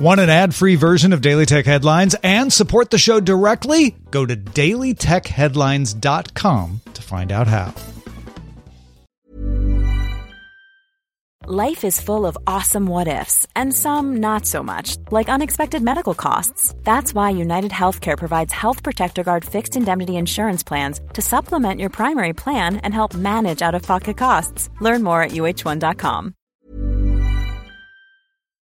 Want an ad free version of Daily Tech Headlines and support the show directly? Go to dailytechheadlines.com to find out how. Life is full of awesome what ifs, and some not so much, like unexpected medical costs. That's why United Healthcare provides Health Protector Guard fixed indemnity insurance plans to supplement your primary plan and help manage out of pocket costs. Learn more at uh1.com.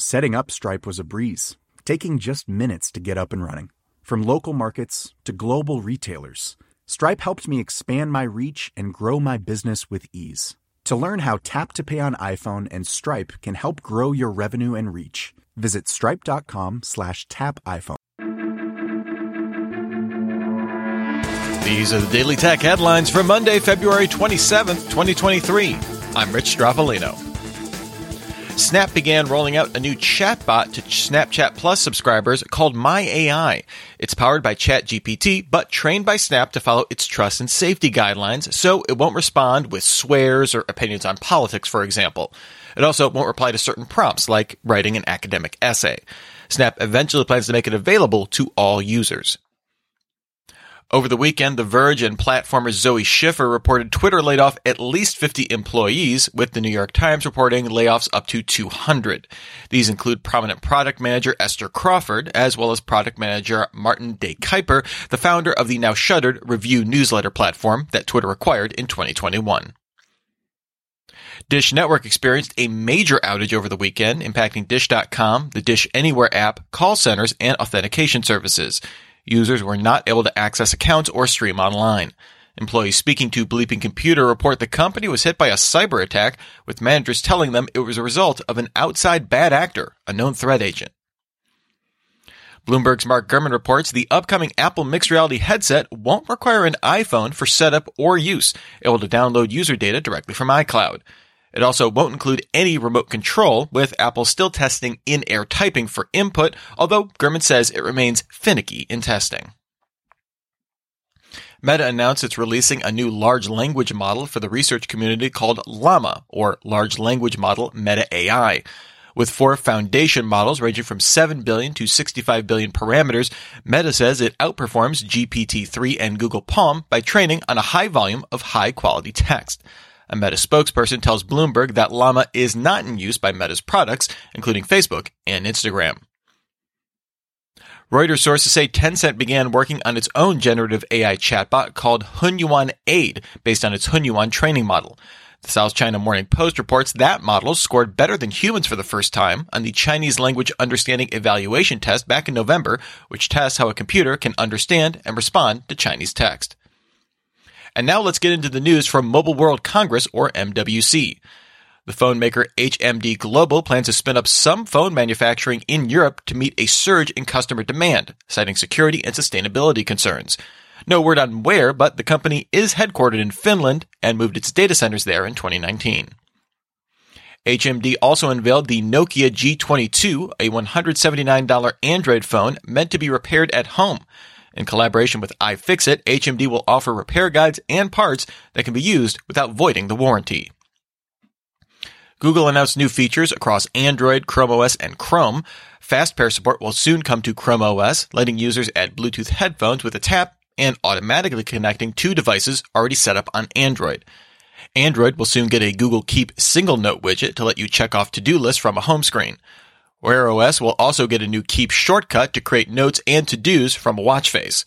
Setting up Stripe was a breeze, taking just minutes to get up and running. From local markets to global retailers, Stripe helped me expand my reach and grow my business with ease. To learn how Tap to Pay on iPhone and Stripe can help grow your revenue and reach, visit stripe.com slash tap iPhone. These are the Daily Tech headlines for Monday, February 27th, 2023. I'm Rich Stroffolino. Snap began rolling out a new chatbot to Snapchat Plus subscribers called My AI. It's powered by ChatGPT, but trained by Snap to follow its trust and safety guidelines, so it won't respond with swears or opinions on politics, for example. It also won't reply to certain prompts, like writing an academic essay. Snap eventually plans to make it available to all users. Over the weekend, The Verge and platformer Zoe Schiffer reported Twitter laid off at least 50 employees, with the New York Times reporting layoffs up to 200. These include prominent product manager Esther Crawford, as well as product manager Martijn de Kuijper, the founder of the now shuttered Revue newsletter platform that Twitter acquired in 2021. Dish Network experienced a major outage over the weekend, impacting Dish.com, the Dish Anywhere app, call centers, and authentication services. Users were not able to access accounts or stream online. Employees speaking to Bleeping Computer report the company was hit by a cyber attack, with managers telling them it was a result of an outside bad actor, a known threat agent. Bloomberg's Mark Gurman reports the upcoming Apple mixed reality headset won't require an iPhone for setup or use, able to download user data directly from iCloud. It also won't include any remote control, with Apple still testing in-air typing for input, although Gurman says it remains finicky in testing. Meta announced it's releasing a new large language model for the research community called Llama, or Large Language Model Meta AI. With four foundation models ranging from 7 billion to 65 billion parameters, Meta says it outperforms GPT-3 and Google Palm by training on a high volume of high quality text. A Meta spokesperson tells Bloomberg that Llama is not in use by Meta's products, including Facebook and Instagram. Reuters sources say Tencent began working on its own generative AI chatbot called Hunyuan Aid, based on its Hunyuan training model. The South China Morning Post reports that model scored better than humans for the first time on the Chinese Language Understanding Evaluation Test back in November, which tests how a computer can understand and respond to Chinese text. And now let's get into the news from Mobile World Congress, or MWC. The phone maker HMD Global plans to spin up some phone manufacturing in Europe to meet a surge in customer demand, citing security and sustainability concerns. No word on where, but the company is headquartered in Finland and moved its data centers there in 2019. HMD also unveiled the Nokia G22, a $179 Android phone meant to be repaired at home. In collaboration with iFixit, HMD will offer repair guides and parts that can be used without voiding the warranty. Google announced new features across Android, Chrome OS, and Chrome. Fast pair support will soon come to Chrome OS, letting users add Bluetooth headphones with a tap and automatically connecting two devices already set up on Android. Android will soon get a Google Keep single note widget to let you check off to-do lists from a home screen. Wear OS will also get a new Keep shortcut to create notes and to-dos from a watch face.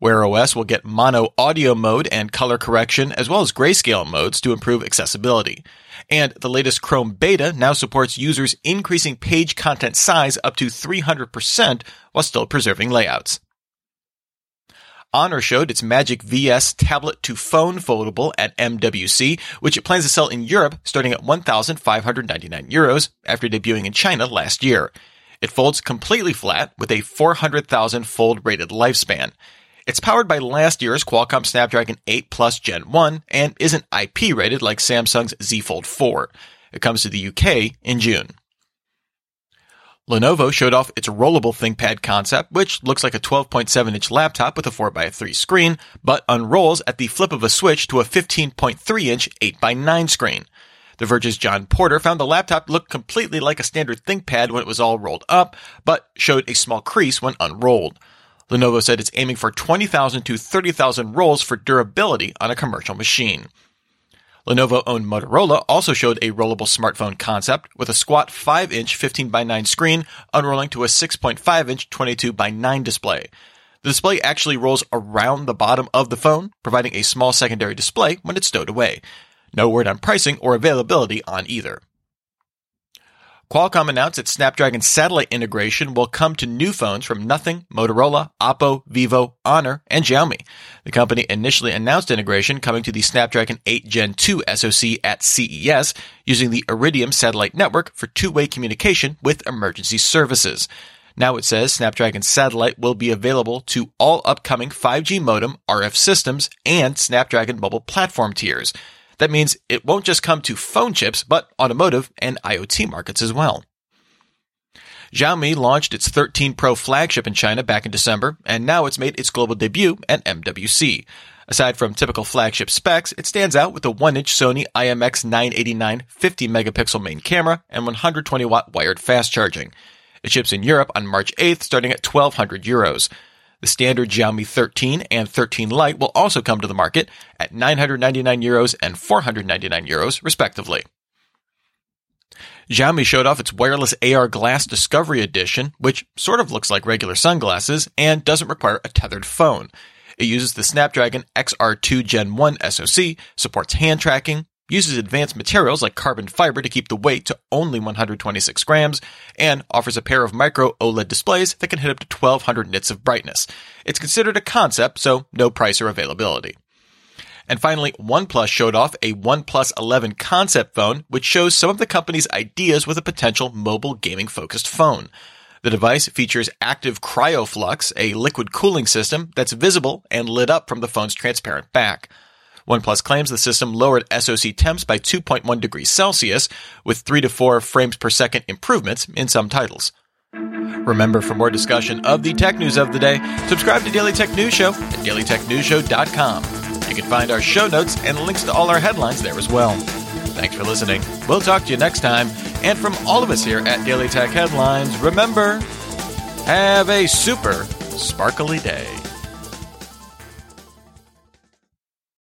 Wear OS will get mono audio mode and color correction as well as grayscale modes to improve accessibility. And the latest Chrome beta now supports users increasing page content size up to 300% while still preserving layouts. Honor showed its Magic VS tablet to phone foldable at MWC, which it plans to sell in Europe starting at 1,599 euros after debuting in China last year. It folds completely flat with a 400,000 fold rated lifespan. It's powered by last year's Qualcomm Snapdragon 8 Plus Gen 1 and isn't IP rated like Samsung's Z Fold 4. It comes to the UK in June. Lenovo showed off its rollable ThinkPad concept, which looks like a 12.7 inch laptop with a 4x3 screen, but unrolls at the flip of a switch to a 15.3 inch 8x9 screen. The Verge's Jon Porter found the laptop looked completely like a standard ThinkPad when it was all rolled up, but showed a small crease when unrolled. Lenovo said it's aiming for 20,000 to 30,000 rolls for durability on a commercial machine. Lenovo owned Motorola also showed a rollable smartphone concept with a squat 5 inch 15 by 9 screen unrolling to a 6.5 inch 22 by 9 display. The display actually rolls around the bottom of the phone, providing a small secondary display when it's stowed away. No word on pricing or availability on either. Qualcomm announced its Snapdragon satellite integration will come to new phones from Nothing, Motorola, Oppo, Vivo, Honor, and Xiaomi. The company initially announced integration coming to the Snapdragon 8 Gen 2 SoC at CES using the Iridium satellite network for two-way communication with emergency services. Now it says Snapdragon Satellite will be available to all upcoming 5G modem RF systems and Snapdragon mobile platform tiers. That means it won't just come to phone chips, but automotive and IoT markets as well. Xiaomi launched its 13 Pro flagship in China back in December, and now it's made its global debut at MWC. Aside from typical flagship specs, it stands out with the 1-inch Sony IMX 989 50 megapixel main camera and 120 watt wired fast charging. It ships in Europe on March 8th, starting at 1200 euros. The standard Xiaomi 13 and 13 Lite will also come to the market at 999 euros and 499 euros, respectively. Xiaomi showed off its wireless AR Glass Discovery Edition, which sort of looks like regular sunglasses and doesn't require a tethered phone. It uses the Snapdragon XR2 Gen 1 SoC, supports hand tracking, uses advanced materials like carbon fiber to keep the weight to only 126 grams, and offers a pair of micro OLED displays that can hit up to 1200 nits of brightness. It's considered a concept, so no price or availability. And finally, OnePlus showed off a OnePlus 11 concept phone, which shows some of the company's ideas with a potential mobile gaming focused phone. The device features active CryoFlux, a liquid cooling system that's visible and lit up from the phone's transparent back. OnePlus claims the system lowered SoC temps by 2.1 degrees Celsius, with 3 to 4 frames per second improvements in some titles. Remember, for more discussion of the tech news of the day, subscribe to Daily Tech News Show at dailytechnewsshow.com. You can find our show notes and links to all our headlines there as well. Thanks for listening. We'll talk to you next time. And from all of us here at Daily Tech Headlines, remember, have a super sparkly day.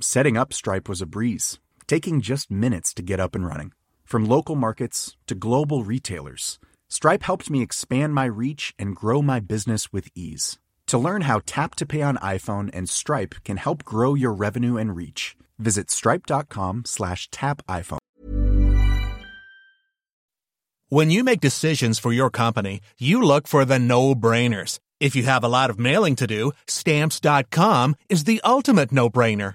Setting up Stripe was a breeze, taking just minutes to get up and running. From local markets to global retailers, Stripe helped me expand my reach and grow my business with ease. To learn how Tap to Pay on iPhone and Stripe can help grow your revenue and reach, visit stripe.com slash tap iPhone. When you make decisions for your company, you look for the no-brainers. If you have a lot of mailing to do, stamps.com is the ultimate no-brainer.